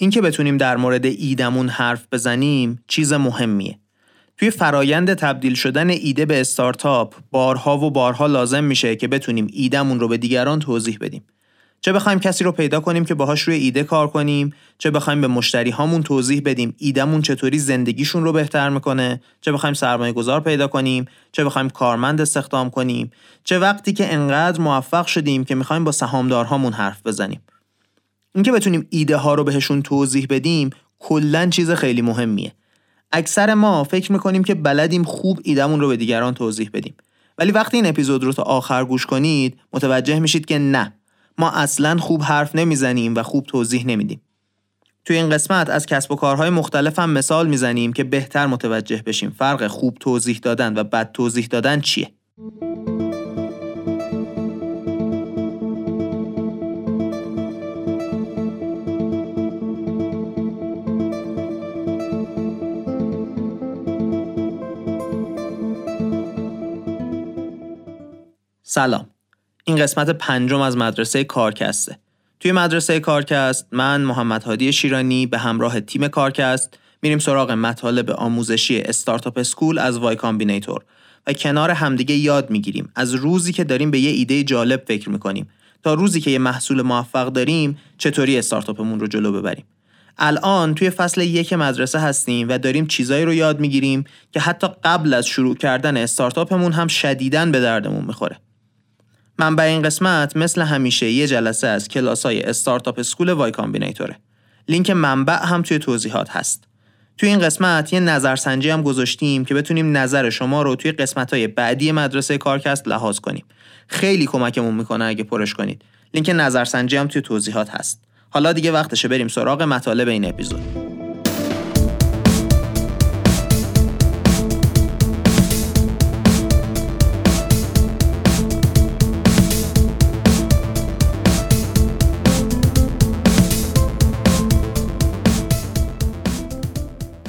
اینکه بتونیم در مورد ایدمون حرف بزنیم چیز مهمیه. توی فرایند تبدیل شدن ایده به استارتاپ بارها و بارها لازم میشه که بتونیم ایدمون رو به دیگران توضیح بدیم. چه بخوایم کسی رو پیدا کنیم که باهاش روی ایده کار کنیم چه بخوایم به مشتری هامون توضیح بدیم ایدمون چطوری زندگیشون رو بهتر می‌کنه چه بخوایم سرمایه گذار پیدا کنیم چه بخوایم کارمند استخدام کنیم چه وقتی که انقدر موفق شدیم که می‌خوایم با سهامدارهامون حرف بزنیم اینکه بتونیم ایده ها رو بهشون توضیح بدیم کلا چیز خیلی مهمیه اکثر ما فکر می‌کنیم که بلدیم خوب ایدمون رو به دیگران توضیح بدیم ولی وقتی این اپیزود رو تا آخر گوش کنید متوجه میشید که نه ما اصلا خوب حرف نمی‌زنیم و خوب توضیح نمیدیم. توی این قسمت از کسب و کارهای مختلف هم مثال می‌زنیم که بهتر متوجه بشیم فرق خوب توضیح دادن و بد توضیح دادن چیه. سلام این قسمت پنجم از مدرسه کارکسته. توی مدرسه کارکست من محمد هادی شیرانی به همراه تیم کارکست میریم سراغ مطالب آموزشی Startup School از Y Combinator و کنار همدیگه یاد می‌گیریم از روزی که داریم به یه ایده جالب فکر می‌کنیم تا روزی که یه محصول موفق داریم چطوری استارتاپمون رو جلو ببریم. الان توی فصل یک مدرسه هستیم و داریم چیزایی رو یاد می‌گیریم که حتی قبل از شروع کردن استارتاپمون هم شدیداً به دردمون می‌خوره. منبع این قسمت مثل همیشه یه جلسه از کلاس های Startup School Y Combinator ه. لینک منبع هم توی توضیحات هست. توی این قسمت یه نظرسنجی هم گذاشتیم که بتونیم نظر شما رو توی قسمت های بعدی مدرسه کارکست لحاظ کنیم. خیلی کمکمون می‌کنه اگه پرش کنید. لینک نظرسنجی هم توی توضیحات هست. حالا دیگه وقتشه بریم سراغ مطالب این اپیزود.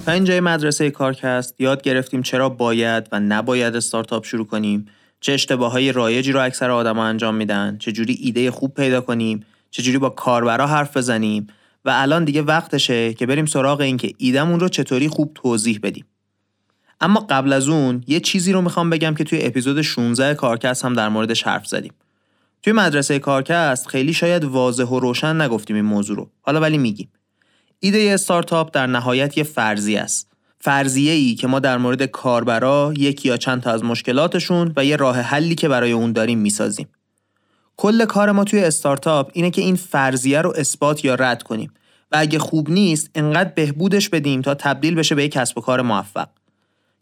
تا اینجای مدرسه کارکست یاد گرفتیم چرا باید و نباید استارتاپ شروع کنیم. چه اشتباه های رایجی رو اکثر آدما انجام میدن. چجوری ایده خوب پیدا کنیم. چجوری با کاربرا حرف بزنیم. و الان دیگه وقتشه که بریم سراغ این که ایدمون رو چطوری خوب توضیح بدیم. اما قبل از اون یه چیزی رو می‌خوام بگم که توی اپیزود 16 کارکست هم در موردش حرف زدیم. توی مدرسه کارکست خیلی شاید واضح و روشن نگفتیم این موضوع رو. حالا ولی میگیم. ایده استارتاپ در نهایت یه فرضی است. فرضیه ای که ما در مورد کاربرا یکی یا چند تا از مشکلاتشون و یه راه حلی که برای اون داریم می‌سازیم. کل کار ما توی استارتاپ اینه که این فرضیه رو اثبات یا رد کنیم و اگه خوب نیست انقدر بهبودش بدیم تا تبدیل بشه به یک کسب و کار موفق.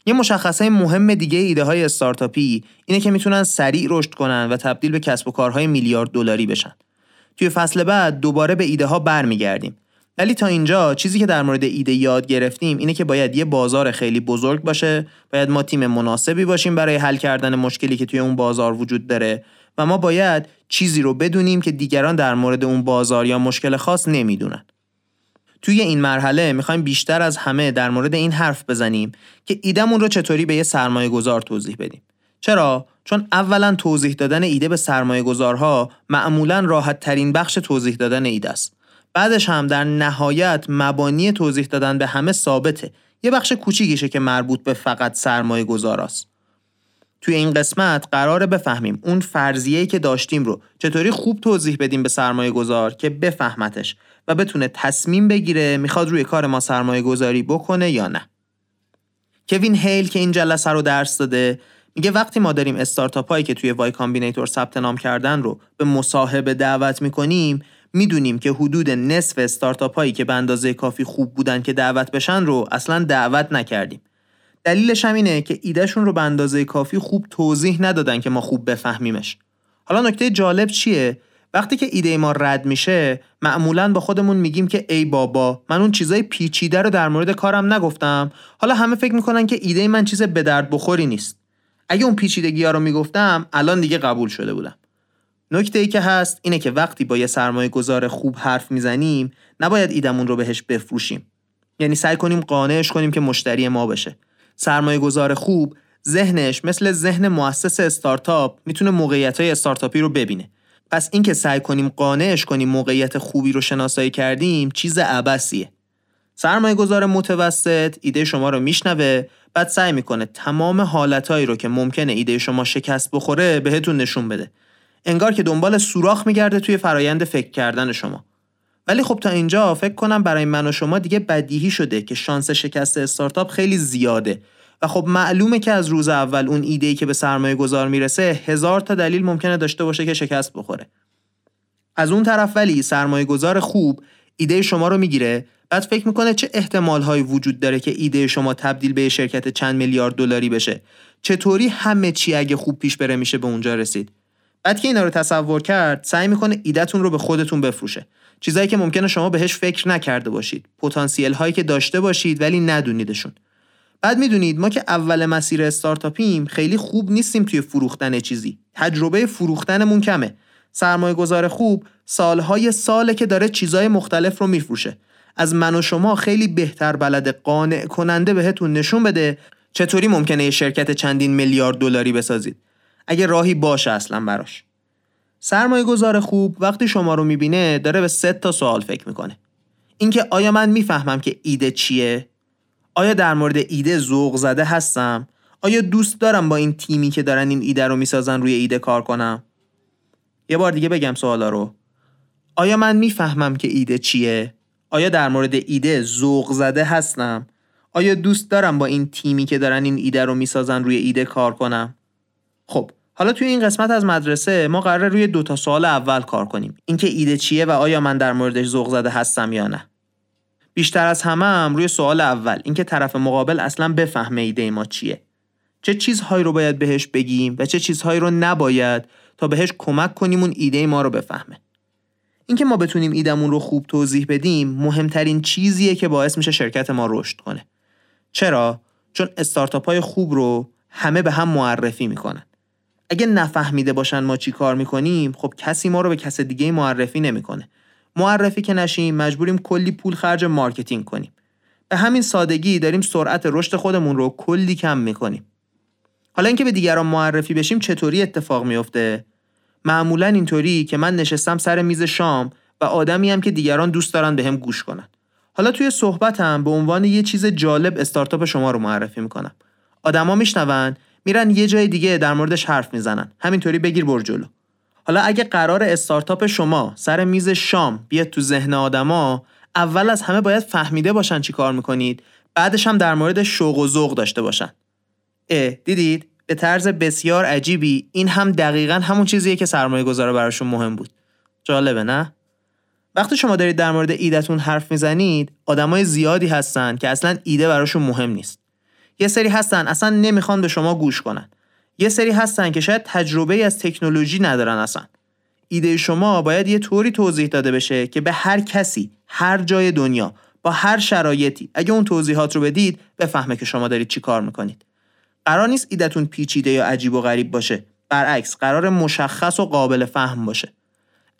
یه مشخصه مهم دیگه ایده های استارتاپی اینه که می‌تونن سریع رشد کنن و تبدیل به کسب و کارهای میلیارد دلاری بشن. توی فصل بعد دوباره به ایده ها برمیگردیم ولی تا اینجا چیزی که در مورد ایده یاد گرفتیم اینه که باید یه بازار خیلی بزرگ باشه باید ما تیم مناسبی باشیم برای حل کردن مشکلی که توی اون بازار وجود داره و ما باید چیزی رو بدونیم که دیگران در مورد اون بازار یا مشکل خاص نمی‌دونن. توی این مرحله می‌خوایم بیشتر از همه در مورد این حرف بزنیم که ایدهمون رو چطوری به یه سرمایه گذار توضیح بدیم. چرا؟ چون اولا توضیح دادن ایده به سرمایه گذارها معمولا راحت ترین بخش توضیح دادن ایده است. بعدش هم در نهایت مبانی توضیح دادن به همه ثابته یه بخش کوچیکیشه که مربوط به فقط سرمایه گذاراست توی این قسمت قراره بفهمیم اون فرضیه‌ای که داشتیم رو چطوری خوب توضیح بدیم به سرمایه گذار که بفهمتش و بتونه تصمیم بگیره می‌خواد روی کار ما سرمایه گذاری بکنه یا نه. کوین هیل که این جلسه رو درس داده میگه وقتی ما داریم استارتاپ هایی که توی Y Combinator ثبت نام کردن رو به مصاحبه دعوت می‌کنیم می‌دونیم که حدود نصف استارتاپ هایی که به اندازه کافی خوب بودن که دعوت بشن رو اصلا دعوت نکردیم. دلیلش هم اینه که ایدهشون رو به اندازه کافی خوب توضیح ندادن که ما خوب بفهمیمش. حالا نکته جالب چیه؟ وقتی که ایده ما رد میشه معمولا با خودمون میگیم که ای بابا من اون چیزای پیچیده رو در مورد کارم نگفتم حالا همه فکر می‌کنن که ایده من چیز به درد بخوری نیست اگه اون پیچیدگی ها رو می‌گفتم الان دیگه قبول شده بودم نکته ای که هست اینه که وقتی با یه سرمایه گذار خوب حرف می‌زنیم نباید ایدمون رو بهش بفروشیم. یعنی سعی کنیم قانعش کنیم که مشتری ما بشه. سرمایه گذار خوب ذهنش مثل ذهن مؤسس استارتاپ می‌تونه موقعیت های استارتاپی رو ببینه. پس اینکه سعی کنیم قانعش کنیم موقعیت خوبی رو شناسایی کردیم چیز عبسیه سرمایه گذار متوسط ایده شما رو میشنوه بعد سعی می‌کنه تمام حالتهایی رو که ممکنه ایده شما شکست بخوره بهتون نشون بده. انگار که دنبال سوراخ میگرده توی فرایند فکر کردن شما. ولی خب تا اینجا فکر کنم برای من و شما دیگه بدیهی شده که شانس شکست استارتاپ خیلی زیاده. و خب معلومه که از روز اول اون ایده که به سرمایه گذار می‌رسه هزار تا دلیل ممکنه داشته باشه که شکست بخوره. از اون طرف ولی سرمایه گذار خوب ایده شما رو می‌گیره بعد فکر می‌کنه چه احتمال هایی وجود داره که ایده شما تبدیل به شرکت چند میلیارد دلاری بشه. چطوری همه چی اگه خوب پیش بره میشه به اونجا رسید؟ بعد که اینا رو تصور کرد سعی می‌کنه ایدهتون رو به خودتون بفروشه. چیزایی که ممکنه شما بهش فکر نکرده باشید. پتانسیل هایی که داشته باشید ولی ندونیدشون. بعد می‌دونید ما که اول مسیر استارتاپیم خیلی خوب نیستیم توی فروختن چیزی. تجربه فروختنمون کمه. سرمایه گذار خوب سالهای ساله که داره چیزای مختلف رو میفروشه. از من و شما خیلی بهتر بلد قانع کننده بهتون نشون بده چطوری ممکنه یه شرکت چندین میلیارد دلاری بسازید. اگه راهی باشه اصلا براش. سرمایه گذار خوب وقتی شما رو می‌بینه داره به سه تا سوال فکر می‌کنه. اینکه آیا من می‌فهمم که ایده چیه؟ آیا در مورد ایده ذوق زده هستم؟ آیا دوست دارم با این تیمی که دارن این ایده رو می‌سازن روی ایده کار کنم؟ یه بار دیگه بگم سوالا رو. آیا من می‌فهمم که ایده چیه؟ آیا در مورد ایده ذوق زده هستم؟ آیا دوست دارم با این تیمی که دارن این ایده رو می‌سازن روی ایده کار کنم؟ خب حالا توی این قسمت از مدرسه ما قراره روی دو تا سوال اول کار کنیم. اینکه ایده چیه و آیا من در موردش ذوق زده هستم یا نه. بیشتر از همه هم روی سوال اول اینکه طرف مقابل اصلا بفهمه ایده ما چیه. چه چیزهایی رو باید بهش بگیم و چه چیزهایی رو نباید تا بهش کمک کنیم اون ایده ما رو بفهمه. اینکه ما بتونیم ایدمون رو خوب توضیح بدیم مهمترین چیزیه که باعث میشه شرکت ما رشد کنه. چرا؟ چون استارتاپ های خوب رو همه به هم معرفی می‌کنن. اگه نفهمیده باشن ما چی کار می‌کنیم خب کسی ما رو به کس دیگه معرفی نمی‌کنه. معرفی که نشیم مجبوریم کلی پول خرج marketing کنیم. به همین سادگی داریم سرعت رشد خودمون رو کلی کم می‌کنیم. حالا اینکه به دیگران معرفی بشیم چطوری اتفاق میفته معمولا اینطوری که من نشستم سر میز شام و آدمی هم که دیگران دوست دارن به هم گوش کنن. حالا توی صحبتم به عنوان یه چیز جالب استارتاپ شما رو معرفی می‌کنم. آدما میشنون میرن یه جای دیگه در موردش حرف می‌زنن. همینطوری بگیر بر جلو. حالا اگه قرار استارتاپ شما سر میز شام بیاد تو ذهن آدما اول از همه باید فهمیده باشن چی کار می‌کنید بعدش هم در مورد شوق و ذوق داشته باشن. اه دیدید؟ به طرز بسیار عجیبی این هم دقیقا همون چیزیه که سرمایه گذاره براشون مهم بود. جالبه نه؟ وقتی شما دارید در مورد ایدهتون حرف می‌زنید آدمای زیادی هستن که اصلا ایده براشون مهم نیست. یه سری هستن اصلا نمی‌خوان به شما گوش کنن. یه سری هستن که شاید تجربه از تکنولوژی ندارن اصلا. ایده شما باید یه طوری توضیح داده بشه که به هر کسی هر جای دنیا با هر شرایطی اگه اون توضیحات رو بدید بفهمه که شما دارید چی کار می‌کنید. قرار نیست ایدتون پیچیده یا عجیب و غریب باشه. برعکس قرار مشخص و قابل فهم باشه.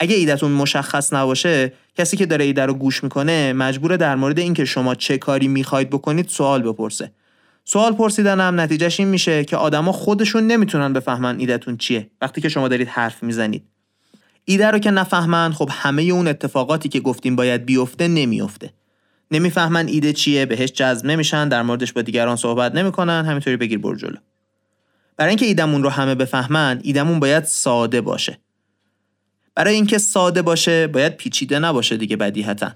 اگه ایدتون مشخص نباشه کسی که داره ایده رو گوش می‌کنه مجبوره در مورد اینکه شما چه کاری می‌خواید بکنید سوال بپرسه. سوال پرسیدنم نتیجهش این میشه که آدما خودشون نمی‌تونن بفهمن ایدتون چیه. وقتی که شما دارید حرف می‌زنید. ایده رو که نفهمن خب همه اون اتفاقاتی که گفتیم باید بیفته نمیفته. نمی‌فهمن ایده چیه بهش جذب نمیشن در موردش با دیگران صحبت نمی‌کنن همینطوری بگیر بر جلو. برای اینکه ایدمون رو همه بفهمن ایدمون باید ساده باشه. برای اینکه ساده باشه باید پیچیده نباشه دیگه بدیهتا.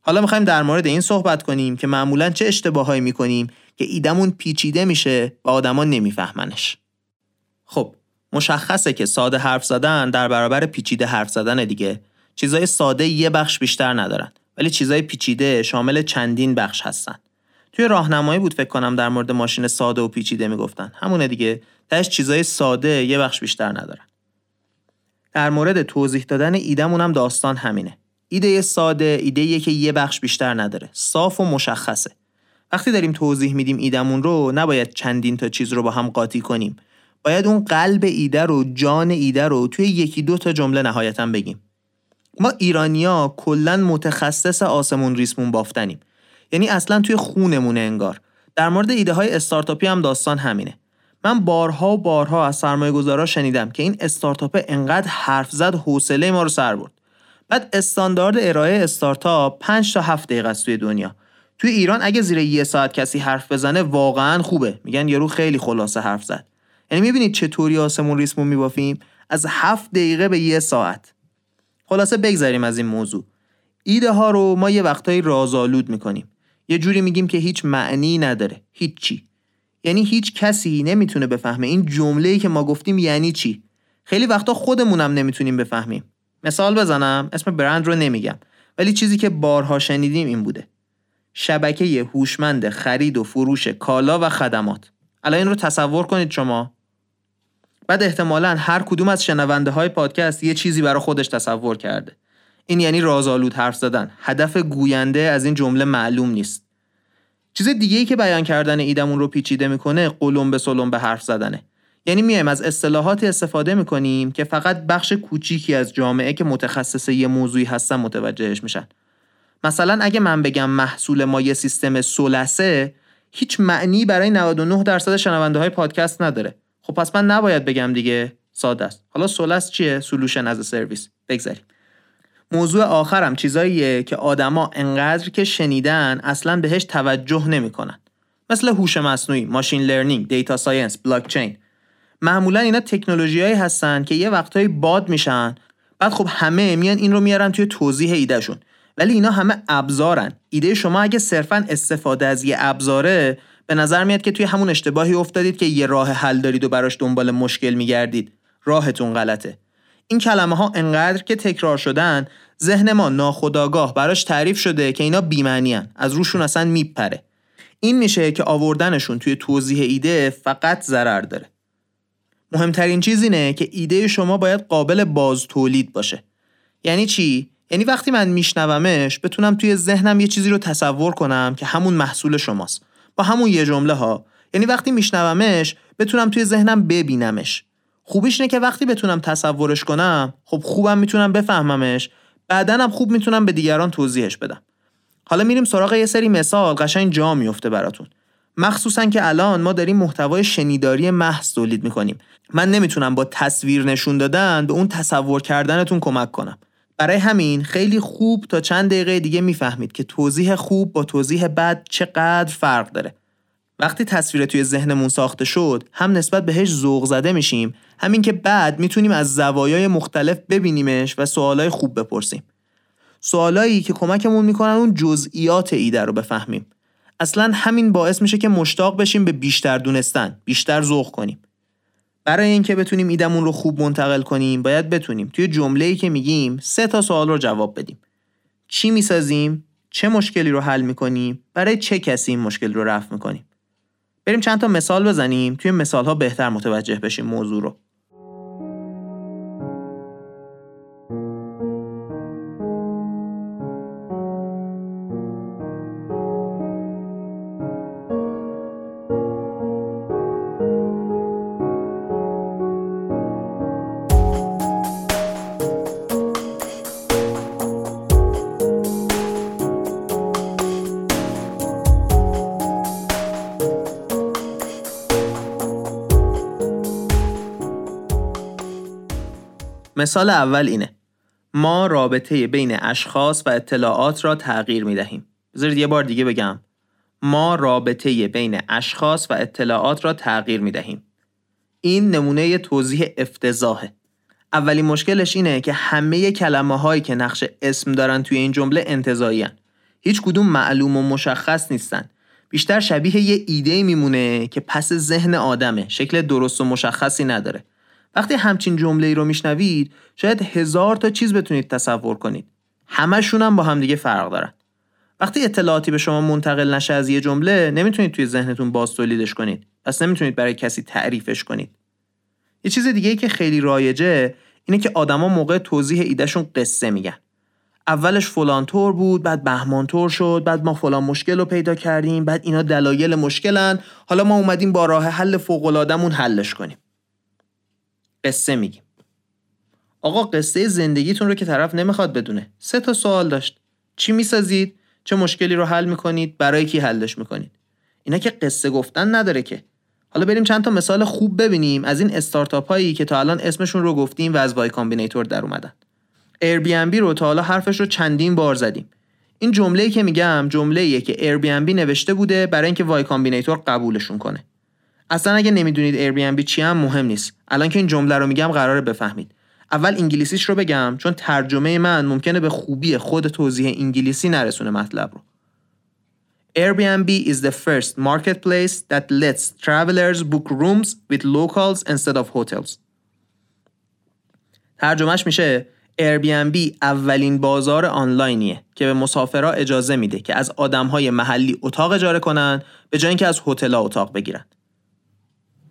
حالا می‌خوایم در مورد این صحبت کنیم که معمولا چه اشتباهایی می‌کنیم که ایدمون پیچیده میشه و آدما نمیفهمنش. خب مشخصه که ساده حرف زدن در برابر پیچیده حرف زدن دیگه. چیزای ساده یه بخش بیشتر ندارن ولی چیزای پیچیده شامل چندین بخش هستن. توی راهنمایی بود فکر کنم در مورد ماشین ساده و پیچیده می‌گفتن. همونه دیگه. تاش چیزای ساده یه بخش بیشتر ندارن. در مورد توضیح دادن ایدمون هم داستان همینه. ایده ساده ایده که یه بخش بیشتر نداره. صاف و مشخصه. وقتی داریم توضیح میدیم ایدمون رو نباید چندین تا چیز رو با هم قاطی کنیم. باید اون قلب ایده رو جان ایده رو توی یکی دو تا جمله نهایتا بگیم. ما ایرانیا کلا متخصص آسمون ریسمون بافتنیم. یعنی اصلا توی خونمونه انگار. در مورد ایده های استارتاپی هم داستان همینه. من بارها و بارها از سرمایه گذارا شنیدم که این استارتاپ انقدر حرف زد حوصله ما رو سر برد. بعد استاندارد ارائه استارتاپ 5 تا 7 دقیقه است توی دنیا. توی ایران اگه زیر یه ساعت کسی حرف بزنه واقعا خوبه. میگن یارو خیلی خلاصه حرف زد. یعنی می‌بینید چطوری آسمون ریسمون میبافیم؟ از هفت دقیقه به یه ساعت. خلاصه بگذریم از این موضوع. ایده ها رو ما یه وقتایی رازآلود می‌کنیم. یه جوری میگیم که هیچ معنی نداره. هیچی. یعنی هیچ کسی نمی‌تونه بفهمه. این جمله‌ای که ما گفتیم یعنی چی؟ خیلی وقتا خودمونم نمی‌تونیم بفهمیم. مثال بزنم. اسم برند رو نمیگم. ولی چیزی که بارها شنیدیم این بوده. شبکه هوشمند خرید و فروش کالا و خدمات. الان این رو تصور کنید شما. بعد احتمالا هر کدوم از شنونده های پادکست یه چیزی برای خودش تصور کرده. این یعنی رازآلود حرف زدن. هدف گوینده از این جمله معلوم نیست. چیز دیگه ای که بیان کردن ایدمون رو پیچیده می‌کنه قلم به سلم به حرف زدنه. یعنی میایم از اصطلاحاتی استفاده می‌کنیم که فقط بخش کوچیکی از جامعه که متخصص یه موضوعی هستن متوجهش میشن. مثلا اگه من بگم محصول ما یه سیستم سولسه هیچ معنی برای 99 درصد شنونده های پادکست نداره. خب پس من نباید بگم دیگه ساده است. حالا سولس چیه؟ solution as a service بگذریم. موضوع آخرم چیزاییه که آدما انقدر که شنیدن اصلا بهش توجه نمی‌کنن. مثل هوش مصنوعی، machine learning، data science، بلاکچین. معمولا اینا تکنولوژیایی هستن که یه وقتایی باب میشن بعد خب همه میان این رو میارن توی توضیح ایدهشون. ولی اینا همه ابزارن. ایده شما اگه صرفا استفاده از یه ابزاره به نظر میاد که توی همون اشتباهی افتادید که یه راه حل دارید و براش دنبال مشکل میگردید. راهتون غلطه. این کلمه ها انقدر که تکرار شدن ذهن ما ناخداگاه براش تعریف شده که اینا بیمعنی از روشون اصلا میپره. این میشه که آوردنشون توی توضیح ایده فقط ضرر داره. مهمترین چیز اینه که ایده شما باید قابل باز تولید باشه. یعنی چی؟ یعنی وقتی من میشنومش بتونم توی ذهنم یه چیزی رو تصور کنم که همون محصول شماست. با همون یه جمله ها یعنی وقتی میشنومش بتونم توی ذهنم ببینمش. خوبیش اینه که وقتی بتونم تصورش کنم خب خوبم می‌تونم بفهممش بعدا هم خوب می‌تونم به دیگران توضیحش بدم. حالا میریم سراغ یه سری مثال قشنگ جا میفته براتون. مخصوصا که الان ما داریم محتوای شنیداری محض تولید می‌کنیم. من نمی‌تونم با تصویر نشون دادن به اون تصور کردنتون کمک کنم. برای همین خیلی خوب تا چند دقیقه دیگه می‌فهمید که توضیح خوب با توضیح بد چقدر فرق داره. وقتی تصویر توی ذهنمون ساخته شد هم نسبت بهش ذوق زده میشیم همین که بعد می‌تونیم از زوایای مختلف ببینیمش و سوالای خوب بپرسیم. سوالایی که کمکمون می‌کنن اون جزئیات ایده رو بفهمیم. اصلا همین باعث میشه که مشتاق بشیم به بیشتر دونستن بیشتر ذوق کنیم. برای اینکه بتونیم ایدمون رو خوب منتقل کنیم باید بتونیم. توی جمله‌ای که میگیم سه تا سوال رو جواب بدیم. چی می‌سازیم؟ چه مشکلی رو حل می‌کنیم؟ برای چه کسی این مشکل رو رفع می‌کنیم؟ بریم چند تا مثال بزنیم توی مثال ها بهتر متوجه بشیم موضوع رو. مثال اول اینه. ما رابطه بین اشخاص و اطلاعات را تغییر می دهیم بذارید یه بار دیگه بگم. ما رابطه بین اشخاص و اطلاعات را تغییر می دهیم این نمونه توضیح افتضاحه. اولین مشکلش اینه که همه کلمه هایی که نقش اسم دارن توی این جمله انتظایی هیچ کدوم معلوم و مشخص نیستن. بیشتر شبیه یه ایده میمونه که پس ذهن آدمه. شکل درست و مشخصی نداره. وقتی همچین جمله ای رو میشنوید شاید هزار تا چیز بتونید تصور کنید. همشون هم با همدیگه فرق دارن. وقتی اطلاعاتی به شما منتقل نشه از یه جمله نمی‌تونید توی ذهنتون باز تولیدش کنید. پس نمی‌تونید برای کسی تعریفش کنید. یه چیز دیگه ای که خیلی رایجه اینه که آدما موقع توضیح ایدهشون قصه میگن. اولش فلان طور بود بعد بهمان طور شد بعد ما فلان مشکل رو پیدا کردیم بعد اینا دلایل مشکلن. حالا ما اومدیم با راه حل فوق حلش کنیم. قصه میگیم. آقا قصه زندگیتون رو که طرف نمی‌خواد بدونه. سه تا سوال داشت. چی می‌سازید؟ چه مشکلی رو حل می‌کنید؟ برای کی حلش می‌کنید؟ اینا که قصه گفتن نداره که. حالا بریم چند تا مثال خوب ببینیم از این استارتاپ هایی که تا الان اسمشون رو گفتیم و از وای کامبینیتور در اومدن. Airbnb رو تا حالا حرفش رو چندین بار زدیم. این جمله‌ای که میگم جمله‌ایه که Airbnb نوشته بوده برای اینکه وای کامبینیتور قبولشون کنه. اصلا اگه نمی‌دونید Airbnb چی هم مهم نیست الان که این جمله رو میگم قراره بفهمید اول انگلیسیش رو بگم چون ترجمه من ممکنه به خوبی خود توضیح انگلیسی نرسونه مطلب رو Airbnb is the first marketplace that lets travelers book rooms with locals instead of hotels. ترجمهش میشه Airbnb اولین بازار آنلاینیه که به مسافرها اجازه میده که از آدمهای محلی اتاق اجاره کنن به جای اینکه از هتل‌ها اتاق بگیرن.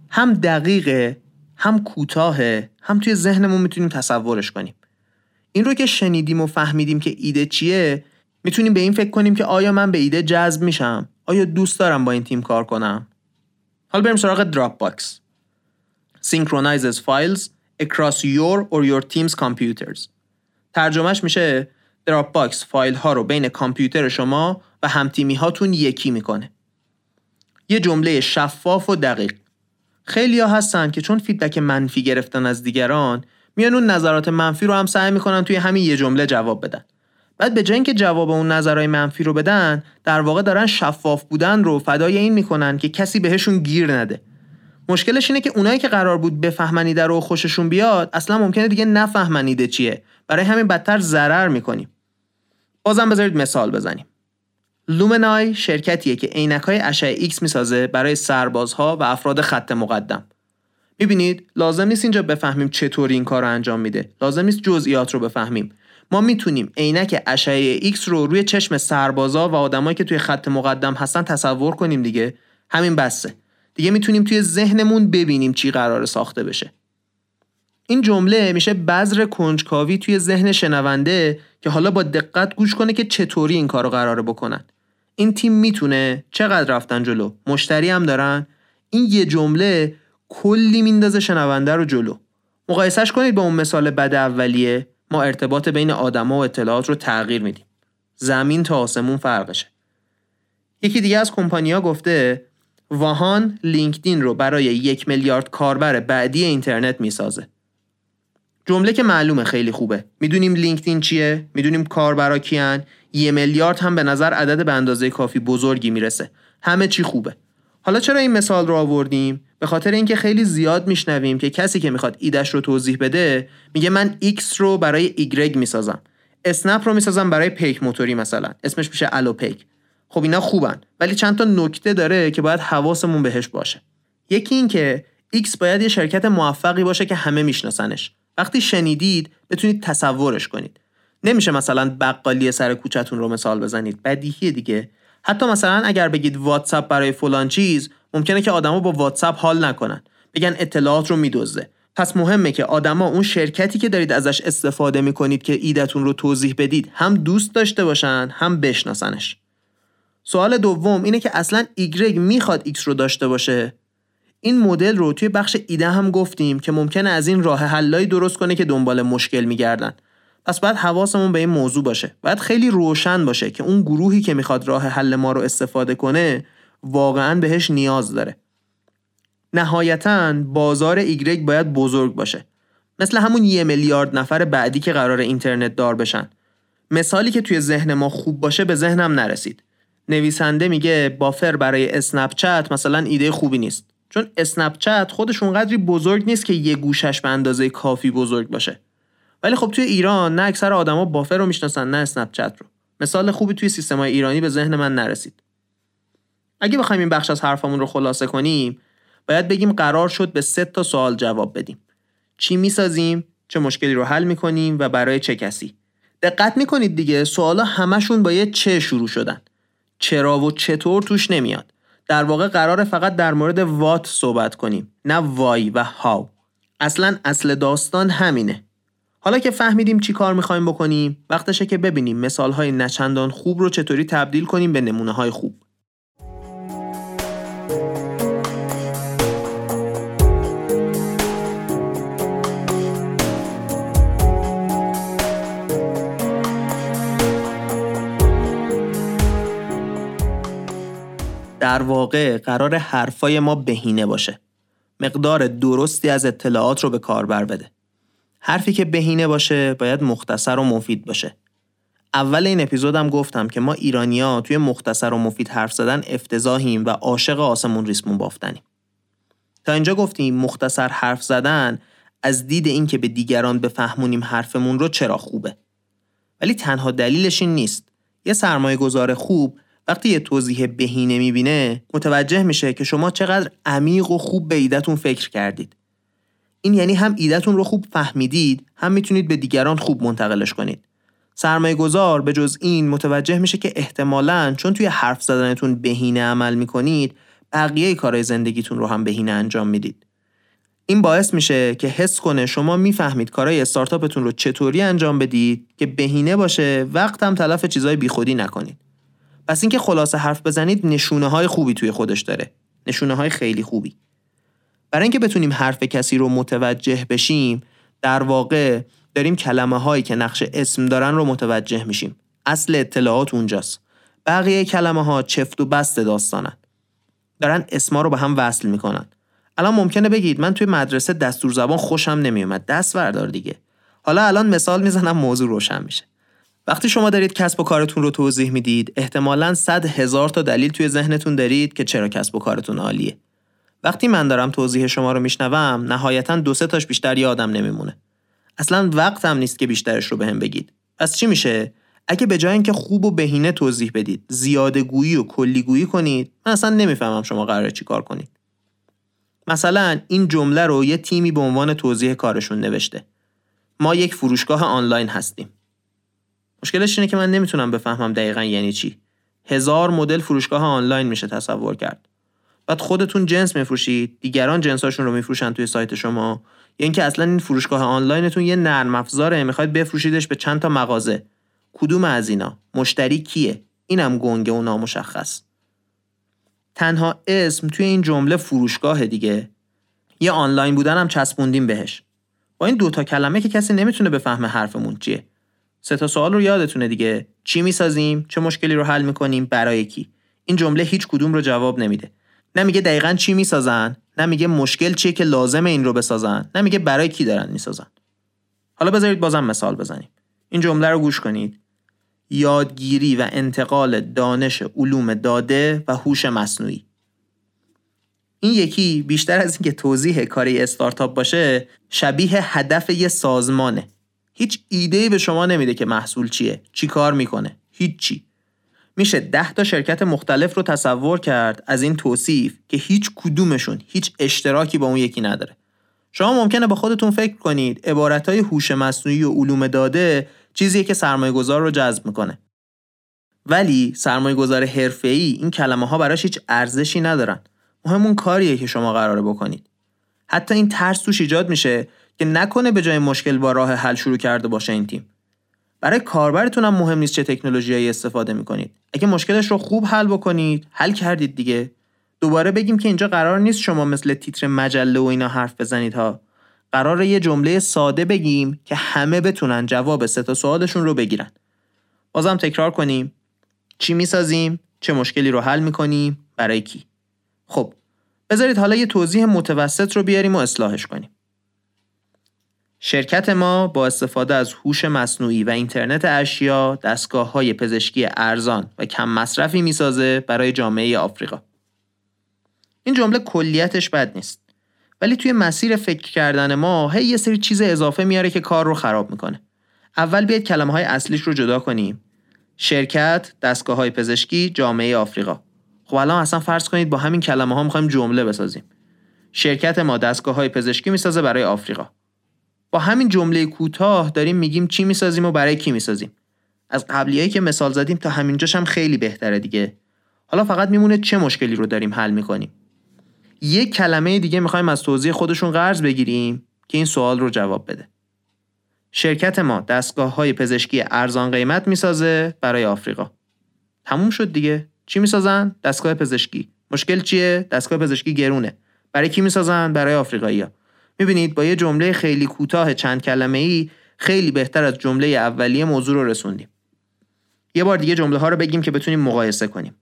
هم دقیقه هم کوتاهه هم توی ذهنمون می‌تونیم تصورش کنیم. این رو که شنیدیم و فهمیدیم که ایده چیه می‌تونیم به این فکر کنیم که آیا من به ایده جذب میشم؟ آیا دوست دارم با این تیم کار کنم؟ حالا بریم سراغ Dropbox synchronizes files across your or your team's computers. ترجمهش میشه Dropbox فایل ها رو بین کامپیوتر شما و همتیمی هاتون یکی می‌کنه. یه جمله شفاف و دقیق. خیلی ها هستن که چون feedback منفی گرفتن از دیگران میان اون نظرات منفی رو هم سعی می‌کنن توی همین یه جمله جواب بدن. بعد به اینکه جواب اون نظرهای منفی رو بدن در واقع دارن شفاف بودن رو فدای این می‌کنن که کسی بهشون گیر نده. مشکلش اینه که اونایی که قرار بود بفهمن ایده رو خوششون بیاد اصلا ممکنه دیگه نفهمن ایده چیه. برای همین بدتر ضرر می‌کنیم. بازم بذارید مثال بزنیم. لومنای شرکتیه که عینک های اشعه ایکس می‌سازه برای سربازها و افراد خط مقدم. می‌بینید لازم نیست اینجا بفهمیم چطور این کار رو انجام میده. لازم نیست جزئیات رو بفهمیم. ما می‌تونیم عینک اشعه ایکس رو روی چشم سربازا و آدمایی که توی خط مقدم هستن تصور کنیم دیگه. همین بسه. دیگه می‌تونیم توی ذهنمون ببینیم چی قرار ساخته بشه. این جمله میشه بذر کنجکاوی توی ذهن شنونده که حالا با دقت گوش کنه که چطوری این کارو قراره بکنن. این تیم می‌تونه چقدر رفتن جلو؟ مشتری هم دارن. این یه جمله کلی میندازه شنونده رو جلو. مقایسش کنید با اون مثال بد اولیه. ما ارتباط بین آدما و اطلاعات رو تغییر میدیم. زمین تا آسمون فرقشه. یکی دیگه از کمپانیا گفته واهان لینکدین رو برای یک میلیارد کاربر بعدی اینترنت می‌سازه. جمله که معلومه خیلی خوبه. می‌دونیم لینکدین چیه؟ می‌دونیم کاربرا کیان؟ یه میلیارد هم به نظر عدد به اندازه کافی بزرگی می‌رسه. همه چی خوبه. حالا چرا این مثال رو آوردیم؟ به خاطر اینکه خیلی زیاد میشنویم که کسی که می‌خواد ایدش رو توضیح بده میگه من X رو برای Y می‌سازم. اسنپ رو می‌سازم برای پیک موتوری مثلا. اسمش میشه الو پیک خب اینا خوبن ولی چند تا نکته داره که باید حواسمون بهش باشه. یکی این که X باید یه شرکت موفقی باشه که همه میشناسنش. وقتی شنیدید بتونید تصورش کنید. نمیشه مثلا بقالی سر کوچتون رو مثال بزنید. بدیهیه دیگه. حتی مثلا اگر بگید واتساپ برای فلان چیز ممکنه که آدما با واتساپ حال نکنن. بگن اطلاعات رو میدزده. پس مهمه که آدما اون شرکتی که دارید ازش استفاده می‌کنید که ایدتون رو توضیح بدید هم دوست داشته باشن هم بشناسنش. سوال دوم اینه که اصلا ایگرگ می‌خواد ایکس رو داشته باشه؟ این مدل رو توی بخش ایده هم گفتیم که ممکنه از این راه حلایی درست کنه که دنبال مشکل میگردن. پس باید حواسمون به این موضوع باشه. باید خیلی روشن باشه که اون گروهی که می‌خواد راه حل ما رو استفاده کنه واقعا بهش نیاز داره. نهایتا بازار ایگرگ باید بزرگ باشه. مثل همون یه میلیارد نفر بعدی که قرار اینترنت دار بشن. مثالی که توی ذهن ما خوب باشه به ذهنم نرسید. نویسنده میگه بافر برای اسنپ چت مثلا ایده خوبی نیست. چون اسنپ چت خودش اونقدری بزرگ نیست که یه گوشش به اندازه کافی بزرگ باشه. ولی خب توی ایران نه اکثر آدما بافر رو می‌شناسن نه اسنپ چت رو. مثال خوبی توی سیستم ایرانی به ذهن من نرسید. اگه بخوایم این بخش از حرفمون رو خلاصه کنیم باید بگیم قرار شد به سه تا سوال جواب بدیم. چی می‌سازیم؟ چه مشکلی رو حل می‌کنیم و برای چه کسی؟ دقت می‌کنید دیگه سوالا همشون با یه چه شروع شدن. چرا و چطور توش نمیاد؟ در واقع قرار فقط در مورد وات صحبت کنیم نه وای و هاو. اصلا اصل داستان همینه. حالا که فهمیدیم چی کار می‌خوایم بکنیم وقتشه که ببینیم مثال های نچندان خوب رو چطوری تبدیل کنیم به نمونه های خوب. در واقع قرار حرفای ما بهینه باشه. مقدار درستی از اطلاعات رو به کاربر بده. حرفی که بهینه باشه باید مختصر و مفید باشه. اول این اپیزودم گفتم که ما ایرانیا توی مختصر و مفید حرف زدن افتضاحیم و عاشق آسمون ریسمون بافتنیم. تا اینجا گفتیم مختصر حرف زدن از دید اینکه به دیگران بفهمونیم حرفمون رو چرا خوبه. ولی تنها دلیلش این نیست. یه سرمایه گذار خوب وقتی یه توضیح بهینه می‌بینه متوجه میشه که شما چقدر عمیق و خوب به ایدتون فکر کردید. این یعنی هم ایدتون رو خوب فهمیدید هم می‌تونید به دیگران خوب منتقلش کنید. سرمایه گذار به جز این متوجه میشه که احتمالاً چون توی حرف زدنتون بهینه عمل می‌کنید بقیه کارهای زندگیتون رو هم بهینه انجام می‌دید. این باعث میشه که حس کنه شما می‌فهمید کارهای استارتاپتون رو چطوری انجام بدید که بهینه باشه وقت هم تلف چیزای بیخودی نکنید. پس اینکه خلاصه حرف بزنید نشونه های خوبی توی خودش داره. نشونه های خیلی خوبی. برای اینکه بتونیم حرف کسی رو متوجه بشیم در واقع داریم کلمه هایی که نقش اسم دارن رو متوجه میشیم. اصل اطلاعات اونجاست. بقیه کلمه ها چفت و بست داستانن. دارن اسما رو به هم وصل می‌کنن. الان ممکنه بگید من توی مدرسه دستور زبان خوشم نمیومد دست بردار دیگه. حالا الان مثال می‌زنم موضوع روشن میشه. وقتی شما دارید کسب و کارتون رو توضیح می‌دید احتمالا صد هزار تا دلیل توی ذهنتون دارید که چرا کسب و کارتون عالیه. وقتی من دارم توضیح شما رو میشنوم نهایتا دو سه تاش بیشتر یادم نمیمونه. اصلا وقتم نیست که بیشترش رو به بگید. پس چی میشه؟ اگه به جای اینکه خوب و بهینه توضیح بدید زیاده گویی و کلی گویی کنید من اصلا نمی‌فهمم شما قراره چی کار کنید. مثلا این جمله رو یه تیمی به عنوان توضیح کارشون نوشته. ما یک فروشگاه آنلاین هستیم. مشکلش اینه که من نمی‌تونم بفهمم دقیقا یعنی چی. هزار مدل فروشگاه آنلاین میشه تصور کرد. بعد خودتون جنس میفروشید دیگران جنساشون رو میفروشن توی سایت شما. یا اینکه اصلا این فروشگاه آنلاینتون یه نرم افزاره می‌خواید بفروشیدش به چند تا مغازه. کدوم از اینا؟ مشتری کیه؟ اینم گنگه و نامشخص. تنها اسم توی این جمله فروشگاه دیگه. یه آنلاین بودن هم چسبوندیم بهش. با این دوتا کلمه که کسی نمی‌تونه بفهمه حرفمون چیه. سه تا سوال رو یادتونه دیگه. چی می‌سازیم؟ چه مشکلی رو حل می‌کنیم؟ برای کی؟ این جمله هیچ کدوم رو جواب نمیده. نه میگه دقیقا چی می‌سازن نه میگه مشکل چیه که لازم این رو بسازن نه میگه برای کی دارن می‌سازن. حالا بذارید بازم مثال بزنیم. این جمله رو گوش کنید. یادگیری و انتقال دانش علوم داده و هوش مصنوعی. این یکی بیشتر از اینکه توضیح کاری استارتاپ باشه شبیه هدف یه سازمانه. هیچ ایده به شما نمیده که محصول چیه چی کار می‌کنه هیچی. میشه ده تا شرکت مختلف رو تصور کرد از این توصیف که هیچ کدومشون هیچ اشتراکی با اون یکی نداره. شما ممکنه با خودتون فکر کنید عبارتهای هوش مصنوعی و علوم داده چیزیه که سرمایه گذار رو جذب می‌کنه. ولی سرمایه گذار حرفه‌ای این کلمه ها براش هیچ ارزشی ندارن. مهم اون کاریه که شما قراره بکنید. حتی این ترس توش ایجاد میشه که نکنه به جای مشکل با راه حل شروع کرده باشه این تیم. برای کاربرتون هم مهم نیست چه تکنولوژیایی استفاده می‌کنید. اگه مشکلش رو خوب حل بکنید حل کردید دیگه. دوباره بگیم که اینجا قرار نیست شما مثل تیتر مجله و اینا حرف بزنید ها. قرار یه جمله ساده بگیم که همه بتونن جواب سه تا سوالشون رو بگیرن. بازم تکرار کنیم. چی می‌سازیم؟ چه مشکلی رو حل می‌کنیم؟ برای کی؟ خب بذارید حالا یه توضیح متوسط رو بیاریم و اصلاحش کنیم. شرکت ما با استفاده از هوش مصنوعی و اینترنت اشیا دستگاه های پزشکی ارزان و کم مصرفی می‌سازه برای جامعه آفریقا. این جمله کلیتش بد نیست. ولی توی مسیر فکر کردن ما هی یه سری چیز اضافه میاره که کار رو خراب می‌کنه. اول بیاید کلمه های اصلیش رو جدا کنیم. شرکت، دستگاه های پزشکی، جامعه آفریقا. خب الان اصلا فرض کنید با همین کلمه ها می‌خوایم جمله بسازیم. شرکت ما دستگاه های پزشکی می‌سازه برای آفریقا. با همین جمله کوتاه داریم میگیم چی می‌سازیم و برای کی می‌سازیم. از قبلیایی که مثال زدیم تا همینجاش هم خیلی بهتره دیگه. حالا فقط میمونه چه مشکلی رو داریم حل می‌کنیم. یک کلمه دیگه می‌خوایم از توضیح خودشون قرض بگیریم که این سوال رو جواب بده. شرکت ما دستگاه های پزشکی ارزان قیمت می‌سازه برای آفریقا. تموم شد دیگه. چی می‌سازن؟ دستگاه پزشکی. مشکل چیه؟ دستگاه پزشکی گرونه. برای کی می‌سازن؟ برای آفریقایی‌ها. می‌بینید با یه جمله خیلی کوتاه چند کلمه ای خیلی بهتر از جمله اولیه موضوع رو رسوندیم. یه بار دیگه جمله ها رو بگیم که بتونیم مقایسه کنیم.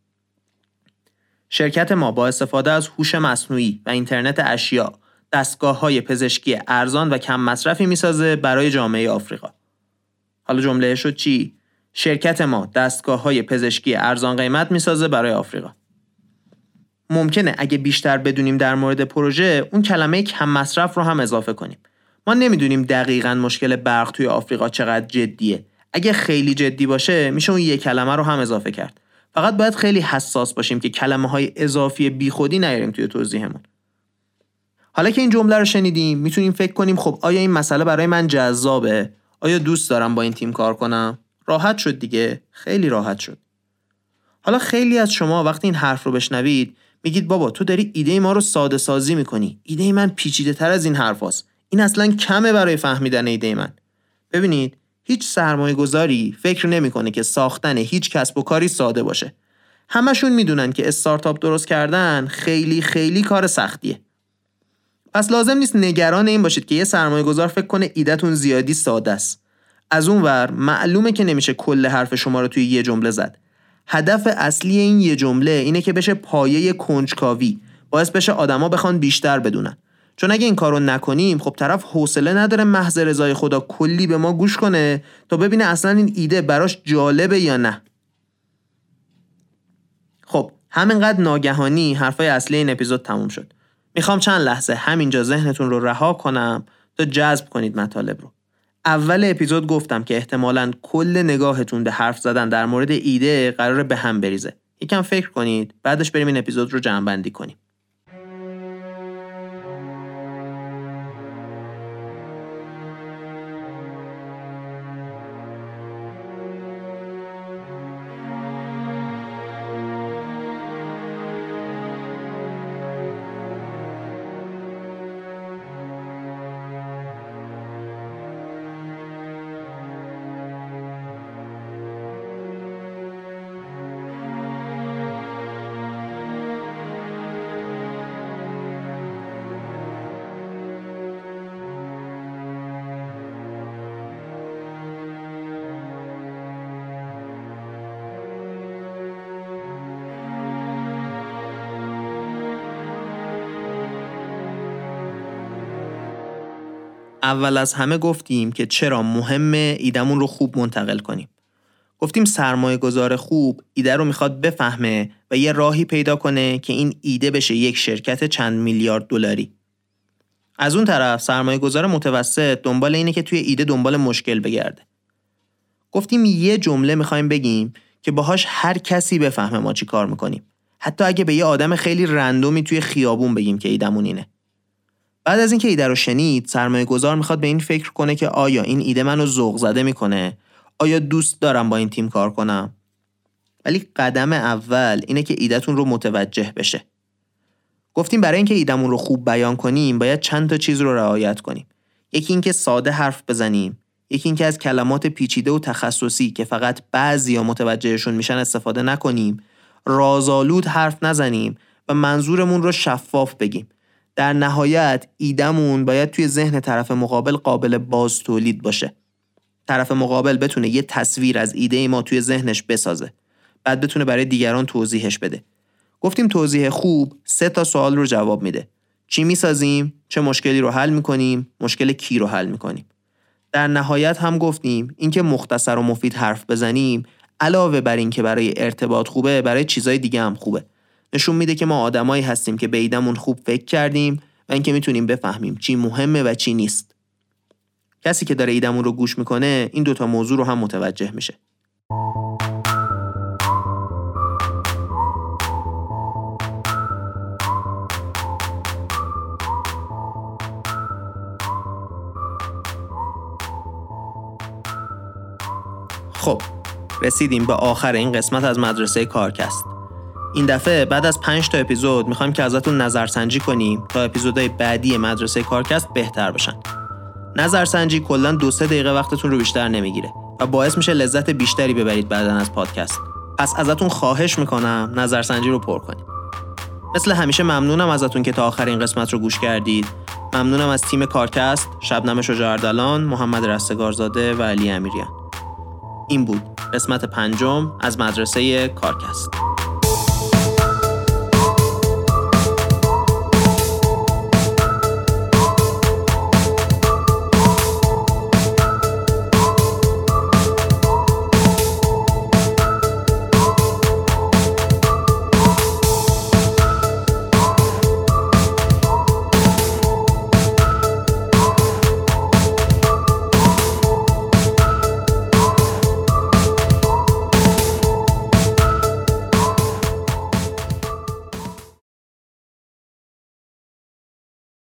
شرکت ما با استفاده از هوش مصنوعی و اینترنت اشیا دستگاه های پزشکی ارزان و کم مصرفی می‌سازه برای جامعه آفریقا. حالا جمله شد چی؟ شرکت ما دستگاه های پزشکی ارزان قیمت می‌سازه برای آفریقا. ممکنه اگه بیشتر بدونیم در مورد پروژه اون کلمه کم مصرف رو هم اضافه کنیم. ما نمی‌دونیم دقیقا مشکل برق توی آفریقا چقدر جدیه. اگه خیلی جدی باشه میشه اون یک کلمه رو هم اضافه کرد. فقط باید خیلی حساس باشیم که کلمه های اضافی بیخودی نیاریم توی توضیحمون. حالا که این جمله رو شنیدیم می‌تونیم فکر کنیم خب آیا این مسئله برای من جذابه؟ آیا دوست دارم با این تیم کار کنم؟ راحت شد دیگه، خیلی راحت شد. حالا خیلی از شما وقتی این حرف رو بشنوید میگید بابا تو داری ایده ما رو ساده سازی می‌کنی. ایده من پیچیده تر از این حرف هست. این اصلا کمه برای فهمیدن ایده من. ببینید هیچ سرمایه گذاری فکر نمی‌کنه که ساختن هیچ کسب و کاری ساده باشه. همشون می‌دونن که استارتاپ درست کردن خیلی خیلی کار سختیه. پس لازم نیست نگران این باشید که یه سرمایه گذار فکر کنه ایدهتون زیادی ساده است. از اون ور معلومه که نمیشه کل حرف شما رو توی یه جمله زد. هدف اصلی این یه جمله اینه که بشه پایه کنجکاوی. باعث بشه آدما بخوان بیشتر بدونن. چون اگه این کارو نکنیم خب طرف حوصله نداره محض رضای خدا کلی به ما گوش کنه تا ببینه اصلا این ایده براش جالبه یا نه. خب همینقدر ناگهانی حرفای اصلی این اپیزود تموم شد. می‌خوام چند لحظه همینجا ذهنتون رو رها کنم تا جذب کنید مطالب رو. اول اپیزود گفتم که احتمالا کل نگاهتون به حرف زدن در مورد ایده قرار به هم بریزه. یکم فکر کنید بعدش بریم این اپیزود رو جمع بندی کنیم. اول از همه گفتیم که چرا مهمه ایدمون رو خوب منتقل کنیم. گفتیم سرمایه گذار خوب ایده رو می‌خواد بفهمه و یه راهی پیدا کنه که این ایده بشه یک شرکت چند میلیارد دلاری. از اون طرف سرمایه گذار متوسط دنبال اینه که توی ایده دنبال مشکل بگرده. گفتیم یه جمله می‌خوایم بگیم که باهاش هر کسی بفهمه ما چی کار می‌کنیم. حتی اگه به یه آدم خیلی رندومی توی خیابون بگیم که ایدمون اینه. بعد از اینکه ایده رو شنید سرمایه گذار می‌خواد به این فکر کنه که آیا این ایده منو ذوق زده می‌کنه؟ آیا دوست دارم با این تیم کار کنم؟ ولی قدم اول اینه که ایدهتون رو متوجه بشه. گفتیم برای اینکه ایدمون رو خوب بیان کنیم باید چند تا چیز رو رعایت کنیم. یکی اینکه ساده حرف بزنیم. یکی اینکه از کلمات پیچیده و تخصصی که فقط بعضی متوجهشون میشن استفاده نکنیم. رازآلود حرف نزنیم و منظورمون رو شفاف بگیم. در نهایت ایدمون باید توی ذهن طرف مقابل قابل باز تولید باشه. طرف مقابل بتونه یه تصویر از ایده ما توی ذهنش بسازه. بعد بتونه برای دیگران توضیحش بده. گفتیم توضیح خوب سه تا سوال رو جواب میده. چی می‌سازیم؟ چه مشکلی رو حل می‌کنیم؟ مشکل کی رو حل می‌کنیم؟ در نهایت هم گفتیم اینکه مختصر و مفید حرف بزنیم علاوه بر اینکه برای ارتباط خوبه برای چیزای دیگه هم خوبه. نشون میده که ما آدمایی هستیم که به خوب فکر کردیم و اینکه می‌تونیم بفهمیم چی مهمه و چی نیست. کسی که داره ایدمون رو گوش می‌کنه این دوتا موضوع رو هم متوجه میشه. خب رسیدیم به آخر این قسمت از مدرسه کارکست این دفعه بعد از 5 تا اپیزود می‌خوایم که ازتون نظرسنجی کنیم تا اپیزودهای بعدی مدرسه کارکست بهتر بشن. نظرسنجی کلا دو سه دقیقه وقتتون رو بیشتر نمی‌گیره و باعث میشه لذت بیشتری ببرید بعدا از پادکست. پس ازتون خواهش می‌کنم نظرسنجی رو پر کنید. مثل همیشه ممنونم ازتون که تا آخر این قسمت رو گوش کردید. ممنونم از تیم کارکست، شبنم شجاع محمد رستگارزاده و علی امیریان. این بود قسمت پنجم از مدرسه کارکست.